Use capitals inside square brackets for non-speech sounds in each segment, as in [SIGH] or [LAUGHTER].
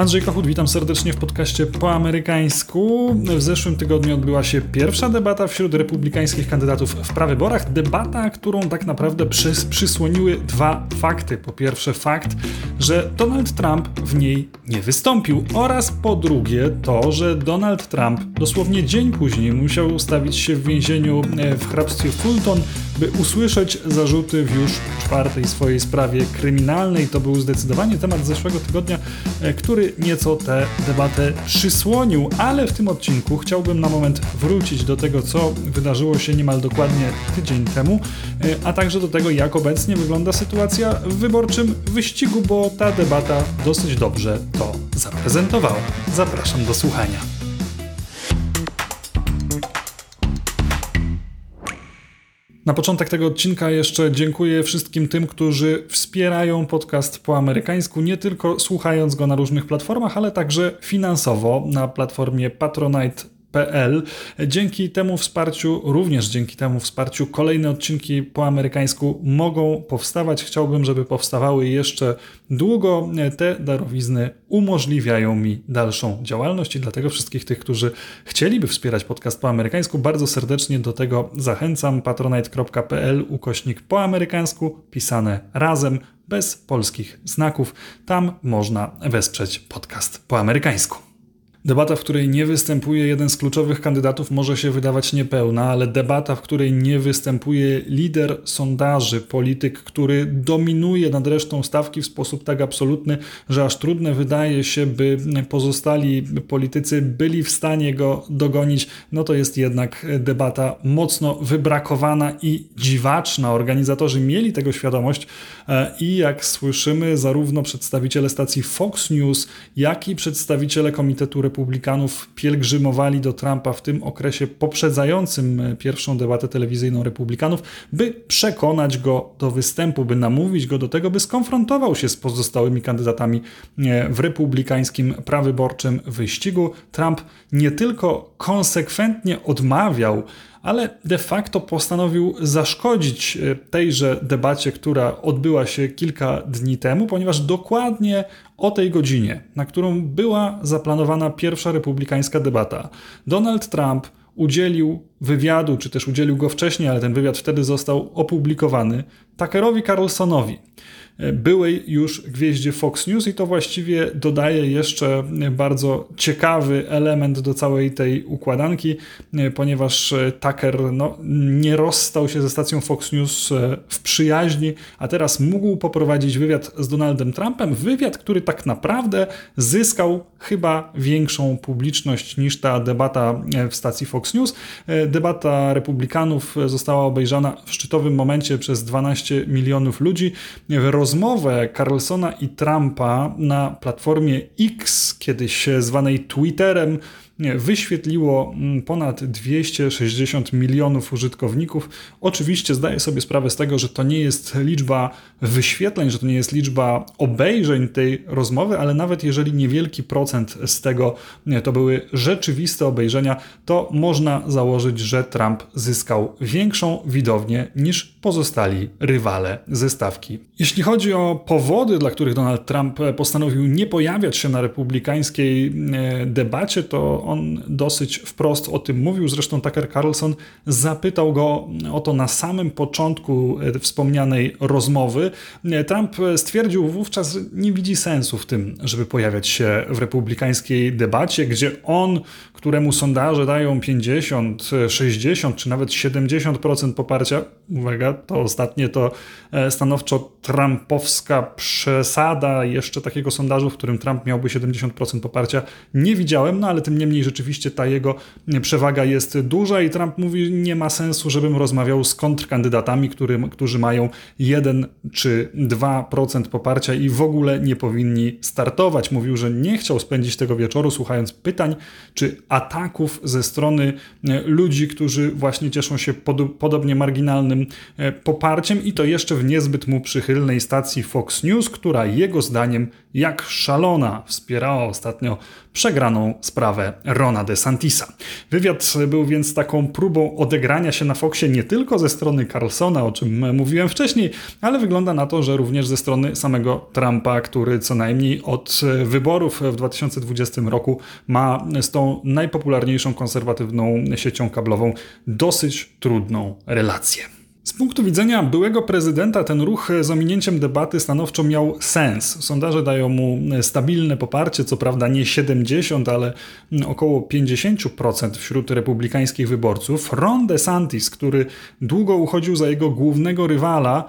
Andrzej Kochut, witam serdecznie w podcaście po amerykańsku. W zeszłym tygodniu odbyła się pierwsza debata wśród republikańskich kandydatów w prawyborach. Debata, którą tak naprawdę przys przysłoniły dwa fakty. Po pierwsze fakt, że Donald Trump w niej nie wystąpił oraz po drugie to, że Donald Trump dosłownie dzień później musiał ustawić się w więzieniu e, w hrabstwie Fulton, by usłyszeć zarzuty w już czwartej swojej sprawie kryminalnej. To był zdecydowanie temat zeszłego tygodnia, e, który nieco tę debatę przysłonił, ale w tym odcinku chciałbym na moment wrócić do tego, co wydarzyło się niemal dokładnie tydzień temu, e, a także do tego, jak obecnie wygląda sytuacja w wyborczym wyścigu, bo ta debata dosyć dobrze to zaprezentowała. Zapraszam do słuchania. Na początek tego odcinka jeszcze dziękuję wszystkim tym, którzy wspierają podcast po amerykańsku, nie tylko słuchając go na różnych platformach, ale także finansowo na platformie Patronite PL. Dzięki temu wsparciu, również dzięki temu wsparciu, kolejne odcinki po amerykańsku mogą powstawać. Chciałbym, żeby powstawały jeszcze długo. Te darowizny umożliwiają mi dalszą działalność i dlatego wszystkich tych, którzy chcieliby wspierać podcast po amerykańsku, bardzo serdecznie do tego zachęcam. patronite.pl ukośnik po amerykańsku, pisane razem, bez polskich znaków. Tam można wesprzeć podcast po amerykańsku. Debata, w której nie występuje jeden z kluczowych kandydatów, może się wydawać niepełna, ale debata, w której nie występuje lider sondaży, polityk, który dominuje nad resztą stawki w sposób tak absolutny, że aż trudne wydaje się, by pozostali politycy byli w stanie go dogonić, no to jest jednak debata mocno wybrakowana i dziwaczna. Organizatorzy mieli tego świadomość e, i jak słyszymy, zarówno przedstawiciele stacji Fox News, jak i przedstawiciele Komitetu republikanów pielgrzymowali do Trumpa w tym okresie poprzedzającym e, pierwszą debatę telewizyjną republikanów, by przekonać go do występu, by namówić go do tego, by skonfrontował się z pozostałymi kandydatami e, w republikańskim prawyborczym wyścigu. Trump nie tylko konsekwentnie odmawiał ale de facto postanowił zaszkodzić e, tejże debacie, która odbyła się kilka dni temu, ponieważ dokładnie o tej godzinie, na którą była zaplanowana pierwsza republikańska debata, Donald Trump udzielił wywiadu, czy też udzielił go wcześniej, ale ten wywiad wtedy został opublikowany, Tuckerowi Carlsonowi byłej już gwieździe Fox News i to właściwie dodaje jeszcze bardzo ciekawy element do całej tej układanki, ponieważ Tucker no, nie rozstał się ze stacją Fox News e, w przyjaźni, a teraz mógł poprowadzić wywiad z Donaldem Trumpem, wywiad, który tak naprawdę zyskał chyba większą publiczność niż ta debata e, w stacji Fox News. Debata republikanów została obejrzana w szczytowym momencie przez 12 milionów ludzi. Roz rozmowę Carlsona i Trumpa na platformie X, kiedyś zwanej Twitterem, wyświetliło mm, ponad 260 milionów użytkowników. Oczywiście zdaję sobie sprawę z tego, że to nie jest liczba wyświetleń, że to nie jest liczba obejrzeń tej rozmowy, ale nawet jeżeli niewielki procent z tego to były rzeczywiste obejrzenia, to można założyć, że Trump zyskał większą widownię niż pozostali rywale ze stawki. Jeśli chodzi o powody, dla których Donald Trump postanowił nie pojawiać się na republikańskiej debacie, to on dosyć wprost o tym mówił. Zresztą Tucker Carlson zapytał go o to na samym początku e, wspomnianej rozmowy. E, Trump stwierdził wówczas, że nie widzi sensu w tym, żeby pojawiać się w republikańskiej debacie, gdzie on, któremu sondaże dają 50, 60 czy nawet 70% poparcia, uwaga, to ostatnie to e, stanowczo trumpowska przesada jeszcze takiego sondażu, w którym Trump miałby 70% poparcia, nie widziałem, no ale tym niemniej rzeczywiście ta jego przewaga jest duża i Trump mówi, nie ma sensu, żebym rozmawiał z kontrkandydatami, który, którzy mają 1 czy 2% poparcia i w ogóle nie powinni startować. Mówił, że nie chciał spędzić tego wieczoru słuchając pytań czy ataków ze strony e, ludzi, którzy właśnie cieszą się pod, podobnie marginalnym poparciem i to jeszcze w niezbyt mu przychylnej stacji Fox News, która jego zdaniem jak szalona wspierała ostatnio przegraną sprawę Rona DeSantisa. Wywiad był więc taką próbą odegrania się na Foxie nie tylko ze strony Carlsona, o czym mówiłem wcześniej, ale wygląda na to, że również ze strony samego Trumpa, który co najmniej od wyborów w 2020 roku ma z tą najpopularniejszą konserwatywną siecią kablową dosyć trudną relację. Z punktu widzenia byłego prezydenta ten ruch z ominięciem debaty stanowczo miał sens. Sondaże dają mu stabilne poparcie, co prawda nie 70, ale około 50% wśród republikańskich wyborców. Ron DeSantis, który długo uchodził za jego głównego rywala,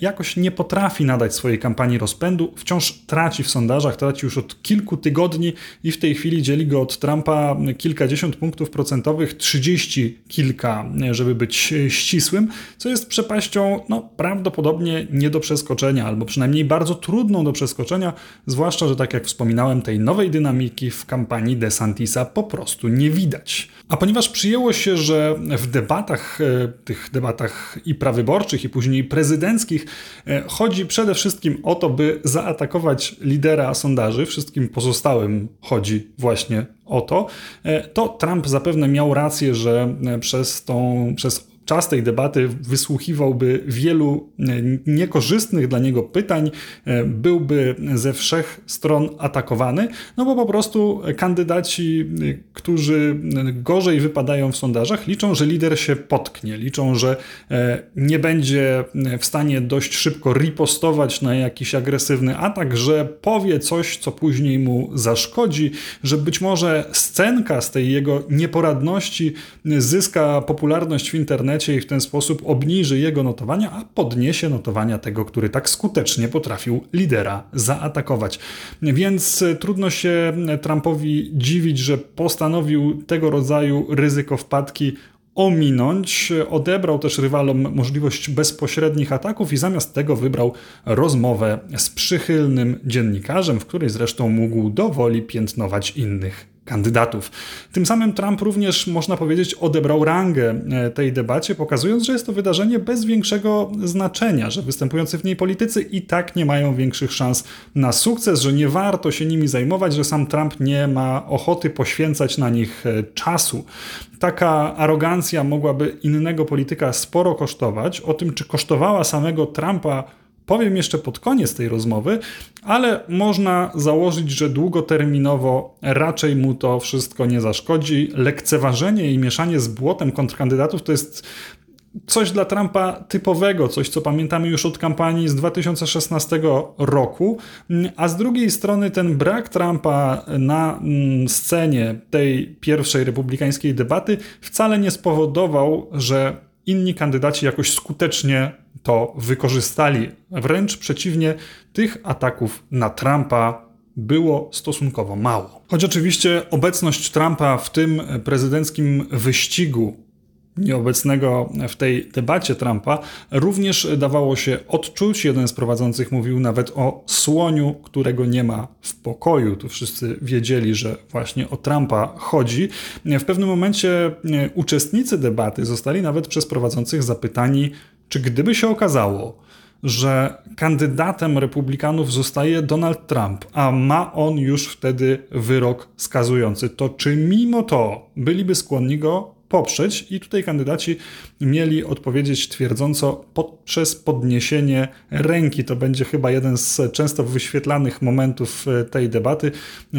jakoś nie potrafi nadać swojej kampanii rozpędu, wciąż traci w sondażach, traci już od kilku tygodni i w tej chwili dzieli go od Trumpa kilkadziesiąt punktów procentowych, 30 kilka, żeby być ścisłym, co jest przepaścią no, prawdopodobnie nie do przeskoczenia, albo przynajmniej bardzo trudną do przeskoczenia, zwłaszcza, że tak jak wspominałem, tej nowej dynamiki w kampanii DeSantisa po prostu nie widać. A ponieważ przyjęło się, że w debatach, e, tych debatach i prawyborczych, i później prezydenckich, e, chodzi przede wszystkim o to, by zaatakować lidera sondaży, wszystkim pozostałym chodzi właśnie o to, e, to Trump zapewne miał rację, że przez tą, przez czas tej debaty wysłuchiwałby wielu e, niekorzystnych dla niego pytań, e, byłby ze wszech stron atakowany, no bo po prostu kandydaci, e, którzy gorzej wypadają w sondażach, liczą, że lider się potknie, liczą, że nie będzie w stanie dość szybko ripostować na jakiś agresywny atak, że powie coś, co później mu zaszkodzi, że być może scenka z tej jego nieporadności zyska popularność w internecie, internecie i w ten sposób obniży jego notowania, a podniesie notowania tego, który tak skutecznie potrafił lidera zaatakować. Więc e, trudno się Trumpowi dziwić, że postanowił tego rodzaju ryzyko wpadki ominąć. Odebrał też rywalom możliwość bezpośrednich ataków i zamiast tego wybrał rozmowę z przychylnym dziennikarzem, w której zresztą mógł dowoli piętnować innych kandydatów. Tym samym Trump również, można powiedzieć, odebrał rangę e, tej debacie, pokazując, że jest to wydarzenie bez większego znaczenia, że występujący w niej politycy i tak nie mają większych szans na sukces, że nie warto się nimi zajmować, że sam Trump nie ma ochoty poświęcać na nich e, czasu. Taka arogancja mogłaby innego polityka sporo kosztować. O tym, czy kosztowała samego Trumpa powiem jeszcze pod koniec tej rozmowy, ale można założyć, że długoterminowo raczej mu to wszystko nie zaszkodzi. Lekceważenie i mieszanie z błotem kontrkandydatów to jest coś dla Trumpa typowego, coś co pamiętamy już od kampanii z 2016 roku, a z drugiej strony ten brak Trumpa na mm, scenie tej pierwszej republikańskiej debaty wcale nie spowodował, że inni kandydaci jakoś skutecznie to wykorzystali. Wręcz przeciwnie, tych ataków na Trumpa było stosunkowo mało. Choć oczywiście obecność Trumpa w tym prezydenckim wyścigu nieobecnego w tej debacie Trumpa również dawało się odczuć. Jeden z prowadzących mówił nawet o słoniu, którego nie ma w pokoju. Tu wszyscy wiedzieli, że właśnie o Trumpa chodzi. W pewnym momencie uczestnicy debaty zostali nawet przez prowadzących zapytani, czy gdyby się okazało, że kandydatem republikanów zostaje Donald Trump, a ma on już wtedy wyrok skazujący, to czy mimo to byliby skłonni go poprzeć. I tutaj kandydaci mieli odpowiedzieć twierdząco poprzez podniesienie ręki. To będzie chyba jeden z często wyświetlanych momentów e, tej debaty,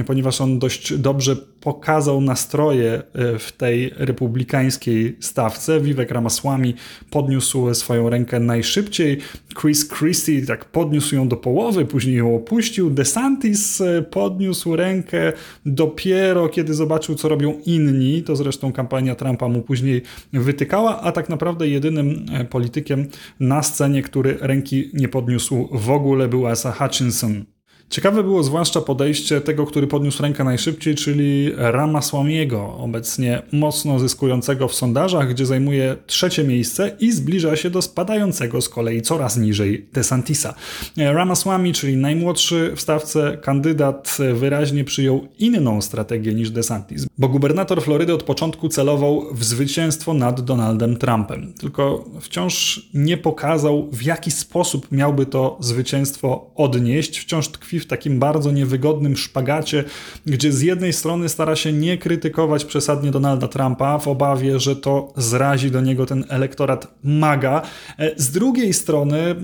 ponieważ on dość dobrze pokazał nastroje e, w tej republikańskiej stawce. Vivek Ramaswamy podniósł swoją rękę najszybciej. Chris Christie tak podniósł ją do połowy, później ją opuścił. DeSantis e, podniósł rękę dopiero kiedy zobaczył, co robią inni. To zresztą kampania Trumpa mu później wytykała, a tak naprawdę jedynym e, politykiem na scenie, który ręki nie podniósł w ogóle był Asa Hutchinson. Ciekawe było zwłaszcza podejście tego, który podniósł rękę najszybciej, czyli Ramasłamiego, obecnie mocno zyskującego w sondażach, gdzie zajmuje trzecie miejsce i zbliża się do spadającego z kolei coraz niżej DeSantisa. Ramaswamy, czyli najmłodszy w stawce kandydat, wyraźnie przyjął inną strategię niż DeSantis, bo gubernator Florydy od początku celował w zwycięstwo nad Donaldem Trumpem, tylko wciąż nie pokazał, w jaki sposób miałby to zwycięstwo odnieść, wciąż tkwi w takim bardzo niewygodnym szpagacie, gdzie z jednej strony stara się nie krytykować przesadnie Donalda Trumpa w obawie, że to zrazi do niego ten elektorat maga. E, z drugiej strony e,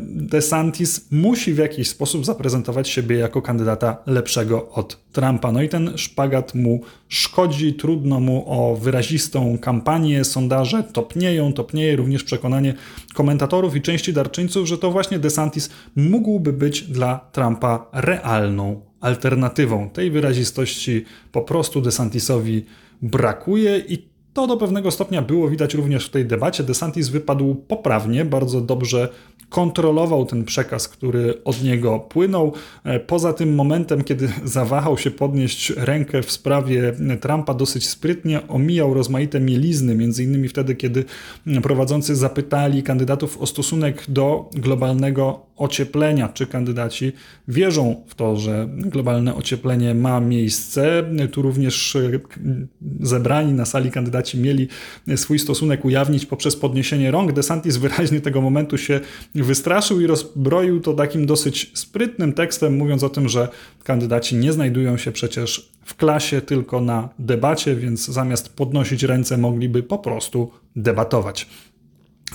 DeSantis musi w jakiś sposób zaprezentować siebie jako kandydata lepszego od Trumpa. No i ten szpagat mu szkodzi, trudno mu o wyrazistą kampanię, sondaże topnieją, topnieje również przekonanie komentatorów i części darczyńców, że to właśnie DeSantis mógłby być dla Trumpa realną alternatywą. Tej wyrazistości po prostu DeSantisowi brakuje i to do pewnego stopnia było widać również w tej debacie. DeSantis wypadł poprawnie, bardzo dobrze kontrolował ten przekaz, który od niego płynął. E, poza tym momentem, kiedy [LAUGHS] zawahał się podnieść rękę w sprawie Trumpa dosyć sprytnie, omijał rozmaite mielizny, między innymi wtedy, kiedy prowadzący zapytali kandydatów o stosunek do globalnego ocieplenia, czy kandydaci wierzą w to, że globalne ocieplenie ma miejsce. Tu również e, zebrani na sali kandydaci mieli swój stosunek ujawnić poprzez podniesienie rąk. DeSantis wyraźnie tego momentu się wystraszył i rozbroił to takim dosyć sprytnym tekstem, mówiąc o tym, że kandydaci nie znajdują się przecież w klasie, tylko na debacie, więc zamiast podnosić ręce mogliby po prostu debatować.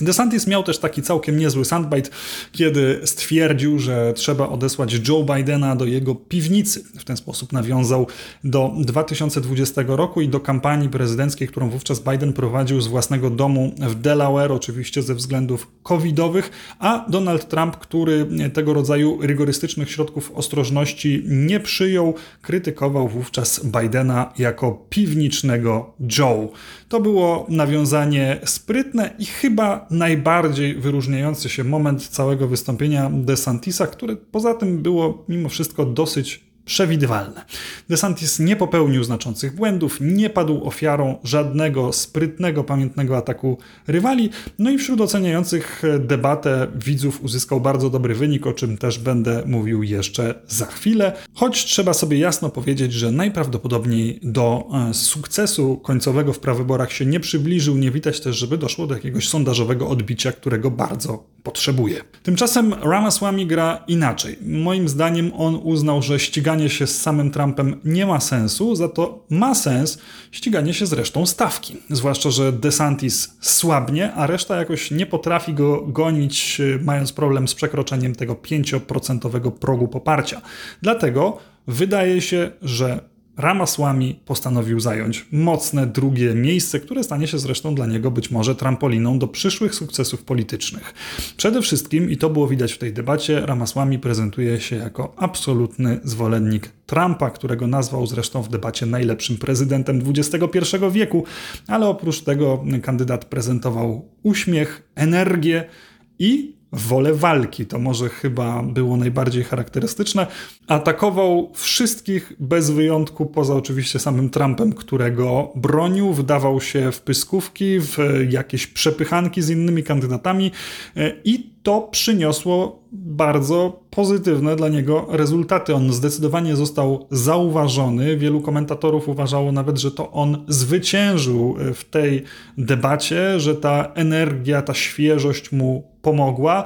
DeSantis miał też taki całkiem niezły soundbite, kiedy stwierdził, że trzeba odesłać Joe Bidena do jego piwnicy. W ten sposób nawiązał do 2020 roku i do kampanii prezydenckiej, którą wówczas Biden prowadził z własnego domu w Delaware, oczywiście ze względów covidowych, a Donald Trump, który tego rodzaju rygorystycznych środków ostrożności nie przyjął, krytykował wówczas Bidena jako piwnicznego Joe. To było nawiązanie sprytne i chyba najbardziej wyróżniający się moment całego wystąpienia DeSantisa, które poza tym było mimo wszystko dosyć przewidywalne. DeSantis nie popełnił znaczących błędów, nie padł ofiarą żadnego sprytnego, pamiętnego ataku rywali, no i wśród oceniających debatę widzów uzyskał bardzo dobry wynik, o czym też będę mówił jeszcze za chwilę, choć trzeba sobie jasno powiedzieć, że najprawdopodobniej do e, sukcesu końcowego w prawyborach się nie przybliżył, nie widać też, żeby doszło do jakiegoś sondażowego odbicia, którego bardzo potrzebuje. Tymczasem Ramaswamy gra inaczej. Moim zdaniem on uznał, że ściganie się z samym Trumpem nie ma sensu, za to ma sens ściganie się z resztą stawki. Zwłaszcza, że DeSantis słabnie, a reszta jakoś nie potrafi go gonić, mając problem z przekroczeniem tego 5% progu poparcia. Dlatego wydaje się, że Ramaswamy postanowił zająć mocne drugie miejsce, które stanie się zresztą dla niego być może trampoliną do przyszłych sukcesów politycznych. Przede wszystkim, i to było widać w tej debacie, Ramaswamy prezentuje się jako absolutny zwolennik Trumpa, którego nazwał zresztą w debacie najlepszym prezydentem XXI wieku, ale oprócz tego kandydat prezentował uśmiech, energię i wolę walki. To może chyba było najbardziej charakterystyczne. Atakował wszystkich bez wyjątku, poza oczywiście samym Trumpem, którego bronił, wdawał się w pyskówki, w jakieś przepychanki z innymi kandydatami e, i to przyniosło bardzo pozytywne dla niego rezultaty. On zdecydowanie został zauważony. Wielu komentatorów uważało nawet, że to on zwyciężył w tej debacie, że ta energia, ta świeżość mu pomogła,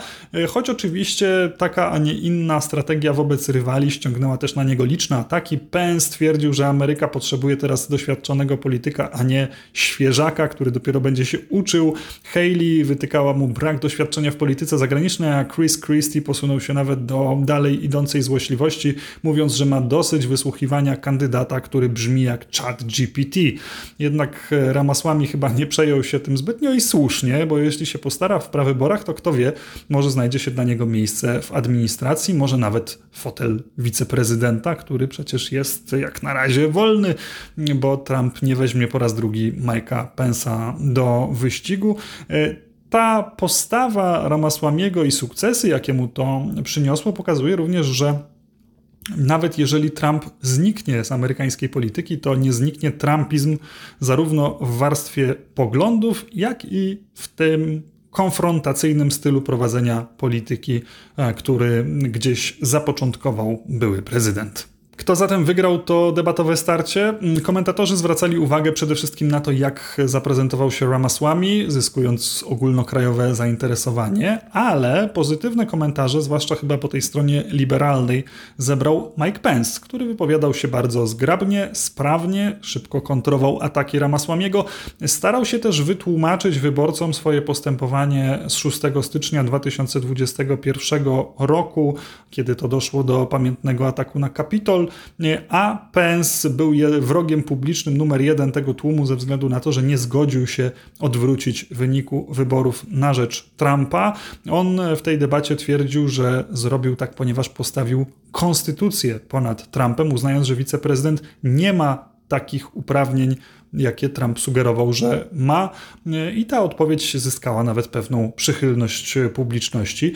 choć oczywiście taka, a nie inna strategia wobec rywali ściągnęła też na niego liczne ataki. Penn stwierdził, że Ameryka potrzebuje teraz doświadczonego polityka, a nie świeżaka, który dopiero będzie się uczył. Haley wytykała mu brak doświadczenia w polityce zagranicznej, a Chris Christie posunął się nawet do dalej idącej złośliwości, mówiąc, że ma dosyć wysłuchiwania kandydata, który brzmi jak chat GPT. Jednak e, Ramasłami chyba nie przejął się tym zbytnio i słusznie, bo jeśli się postara w prawyborach, to kto wie, może znajdzie się dla niego miejsce w administracji, może nawet fotel wiceprezydenta, który przecież jest jak na razie wolny, bo Trump nie weźmie po raz drugi Mike'a Pensa do wyścigu. E, ta postawa Ramasłamiego i sukcesy, jakie mu to przyniosło, pokazuje również, że nawet jeżeli Trump zniknie z amerykańskiej polityki, to nie zniknie trumpizm zarówno w warstwie poglądów, jak i w tym konfrontacyjnym stylu prowadzenia polityki, e, który gdzieś zapoczątkował były prezydent. Kto zatem wygrał to debatowe starcie? Mm, komentatorzy zwracali uwagę przede wszystkim na to, jak zaprezentował się Ramaswamy, zyskując ogólnokrajowe zainteresowanie, ale pozytywne komentarze, zwłaszcza chyba po tej stronie liberalnej, zebrał Mike Pence, który wypowiadał się bardzo zgrabnie, sprawnie, szybko kontrował ataki Ramaswamiego. Starał się też wytłumaczyć wyborcom swoje postępowanie z 6 stycznia 2021 roku, kiedy to doszło do pamiętnego ataku na Kapitol a Pence był wrogiem publicznym numer jeden tego tłumu ze względu na to, że nie zgodził się odwrócić wyniku wyborów na rzecz Trumpa. On w tej debacie twierdził, że zrobił tak, ponieważ postawił konstytucję ponad Trumpem, uznając, że wiceprezydent nie ma takich uprawnień jakie Trump sugerował, że ma, i ta odpowiedź zyskała nawet pewną przychylność publiczności.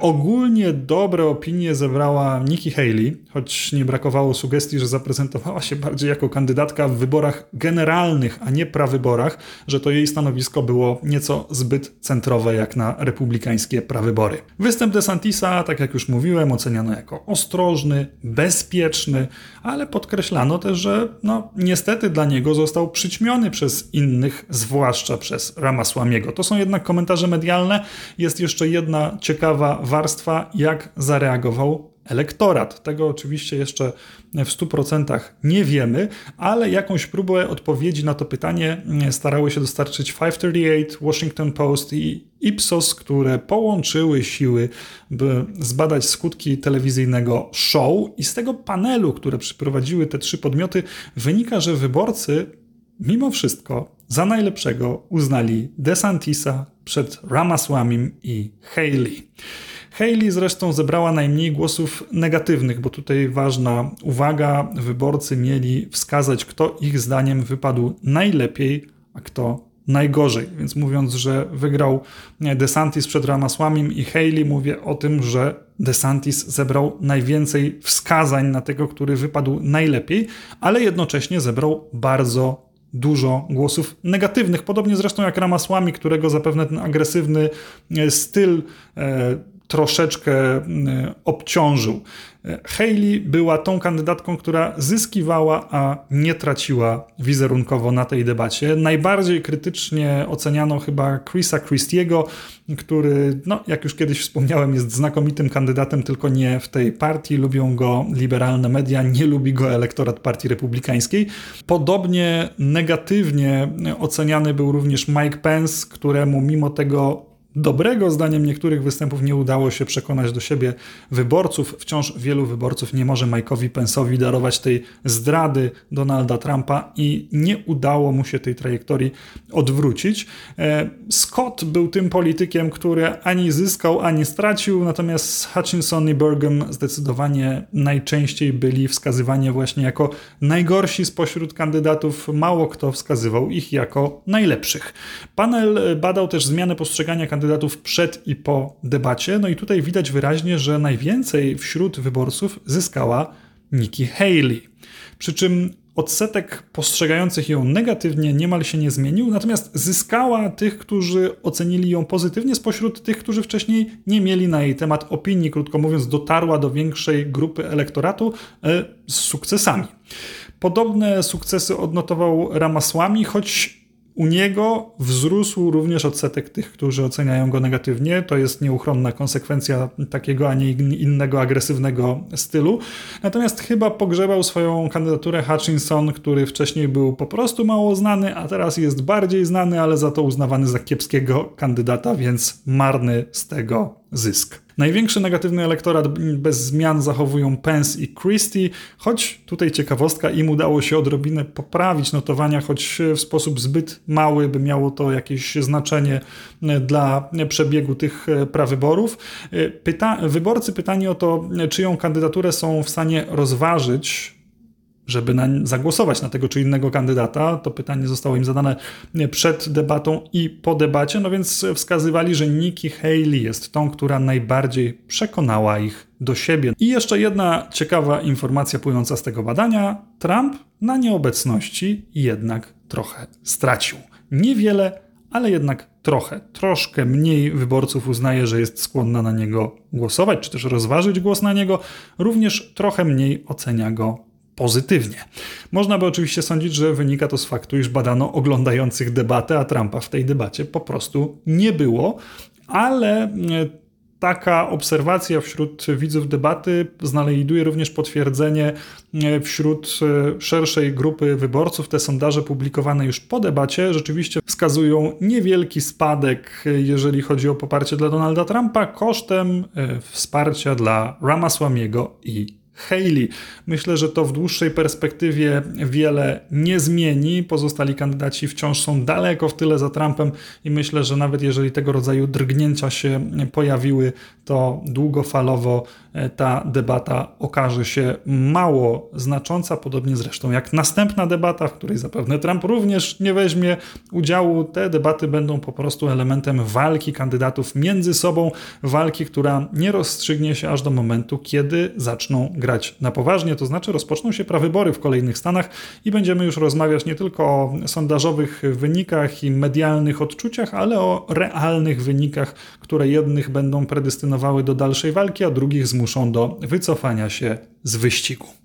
Ogólnie dobre opinie zebrała Nikki Haley, choć nie brakowało sugestii, że zaprezentowała się bardziej jako kandydatka w wyborach generalnych, a nie prawyborach, że to jej stanowisko było nieco zbyt centrowe jak na republikańskie prawybory. Występ DeSantisa, tak jak już mówiłem, oceniano jako ostrożny, bezpieczny, ale podkreślano też, że no, niestety dla niego został przyćmiony przez innych, zwłaszcza przez Ramasłamiego. To są jednak komentarze medialne. Jest jeszcze jedna ciekawa warstwa, jak zareagował elektorat. Tego oczywiście jeszcze w 100% nie wiemy, ale jakąś próbę odpowiedzi na to pytanie starały się dostarczyć 538, Washington Post i Ipsos, które połączyły siły, by zbadać skutki telewizyjnego show. I z tego panelu, które przyprowadziły te trzy podmioty, wynika, że wyborcy mimo wszystko za najlepszego uznali DeSantisa przed Ramaswamim i Haley. Haley zresztą zebrała najmniej głosów negatywnych, bo tutaj ważna uwaga, wyborcy mieli wskazać, kto ich zdaniem wypadł najlepiej, a kto najgorzej. Więc mówiąc, że wygrał DeSantis przed Ramaswamim i Haley, mówię o tym, że DeSantis zebrał najwięcej wskazań na tego, który wypadł najlepiej, ale jednocześnie zebrał bardzo dużo głosów negatywnych. Podobnie zresztą jak Ramasłami, którego zapewne ten agresywny e, styl e, troszeczkę e, obciążył. Haley była tą kandydatką, która zyskiwała, a nie traciła wizerunkowo na tej debacie. Najbardziej krytycznie oceniano chyba Chrisa Christiego, który, no, jak już kiedyś wspomniałem, jest znakomitym kandydatem, tylko nie w tej partii. Lubią go liberalne media, nie lubi go elektorat Partii Republikańskiej. Podobnie negatywnie oceniany był również Mike Pence, któremu mimo tego dobrego, zdaniem niektórych występów, nie udało się przekonać do siebie wyborców. Wciąż wielu wyborców nie może Mike'owi Pence'owi darować tej zdrady Donalda Trumpa i nie udało mu się tej trajektorii odwrócić. E, Scott był tym politykiem, który ani zyskał, ani stracił, natomiast Hutchinson i Burgum zdecydowanie najczęściej byli wskazywani właśnie jako najgorsi spośród kandydatów. Mało kto wskazywał ich jako najlepszych. Panel badał też zmianę postrzegania kandydatów kandydatów przed i po debacie. No i tutaj widać wyraźnie, że najwięcej wśród wyborców zyskała Nikki Haley. Przy czym odsetek postrzegających ją negatywnie niemal się nie zmienił, natomiast zyskała tych, którzy ocenili ją pozytywnie, spośród tych, którzy wcześniej nie mieli na jej temat opinii. Krótko mówiąc, dotarła do większej grupy elektoratu e, z sukcesami. Podobne sukcesy odnotował Ramaswamy, choć u niego wzrósł również odsetek tych, którzy oceniają go negatywnie. To jest nieuchronna konsekwencja takiego, a nie innego agresywnego stylu. Natomiast chyba pogrzebał swoją kandydaturę Hutchinson, który wcześniej był po prostu mało znany, a teraz jest bardziej znany, ale za to uznawany za kiepskiego kandydata, więc marny z tego zysk. Największy negatywny elektorat bez zmian zachowują Pence i Christie, choć tutaj ciekawostka, im udało się odrobinę poprawić notowania, choć w sposób zbyt mały, by miało to jakieś znaczenie e, dla przebiegu tych e, prawyborów. E, pyta wyborcy pytani o to, czyją kandydaturę są w stanie rozważyć żeby na, zagłosować na tego czy innego kandydata. To pytanie zostało im zadane przed debatą i po debacie, no więc wskazywali, że Nikki Haley jest tą, która najbardziej przekonała ich do siebie. I jeszcze jedna ciekawa informacja płynąca z tego badania. Trump na nieobecności jednak trochę stracił. Niewiele, ale jednak trochę, troszkę mniej wyborców uznaje, że jest skłonna na niego głosować, czy też rozważyć głos na niego, również trochę mniej ocenia go pozytywnie. Można by oczywiście sądzić, że wynika to z faktu, iż badano oglądających debatę, a Trumpa w tej debacie po prostu nie było, ale e, taka obserwacja wśród widzów debaty znajduje również potwierdzenie e, wśród e, szerszej grupy wyborców. Te sondaże publikowane już po debacie rzeczywiście wskazują niewielki spadek, jeżeli chodzi o poparcie dla Donalda Trumpa, kosztem wsparcia dla Ramaswamiego i Haley. Myślę, że to w dłuższej perspektywie wiele nie zmieni. Pozostali kandydaci wciąż są daleko w tyle za Trumpem i myślę, że nawet jeżeli tego rodzaju drgnięcia się pojawiły, to długofalowo e, ta debata okaże się mało znacząca, podobnie zresztą jak następna debata, w której zapewne Trump również nie weźmie udziału. Te debaty będą po prostu elementem walki kandydatów między sobą, walki, która nie rozstrzygnie się aż do momentu, kiedy zaczną grać grać na poważnie, to znaczy rozpoczną się prawybory w kolejnych stanach i będziemy już rozmawiać nie tylko o sondażowych wynikach i medialnych odczuciach, ale o realnych wynikach, które jednych będą predestynowały do dalszej walki, a drugich zmuszą do wycofania się z wyścigu.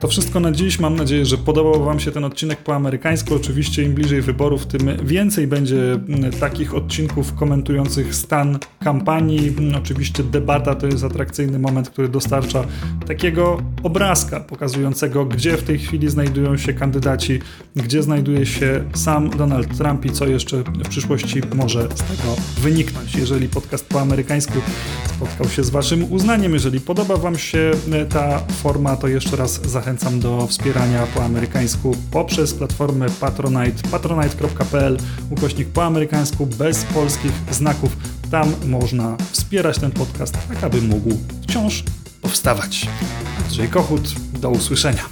To wszystko na dziś. Mam nadzieję, że podobał Wam się ten odcinek po amerykańsku. Oczywiście im bliżej wyborów, tym więcej będzie mm, takich odcinków komentujących stan kampanii. Mm, oczywiście debata to jest atrakcyjny moment, który dostarcza takiego obrazka pokazującego, gdzie w tej chwili znajdują się kandydaci, gdzie znajduje się sam Donald Trump i co jeszcze w przyszłości może z tego wyniknąć. Jeżeli podcast po amerykańsku spotkał się z Waszym uznaniem, jeżeli podoba Wam się ta forma, to jeszcze raz zachęcam zachęcam do wspierania po amerykańsku poprzez platformę Patronite, patronite.pl, ukośnik po amerykańsku bez polskich znaków. Tam można wspierać ten podcast, tak aby mógł wciąż powstawać. Andrzej Kochut, do usłyszenia.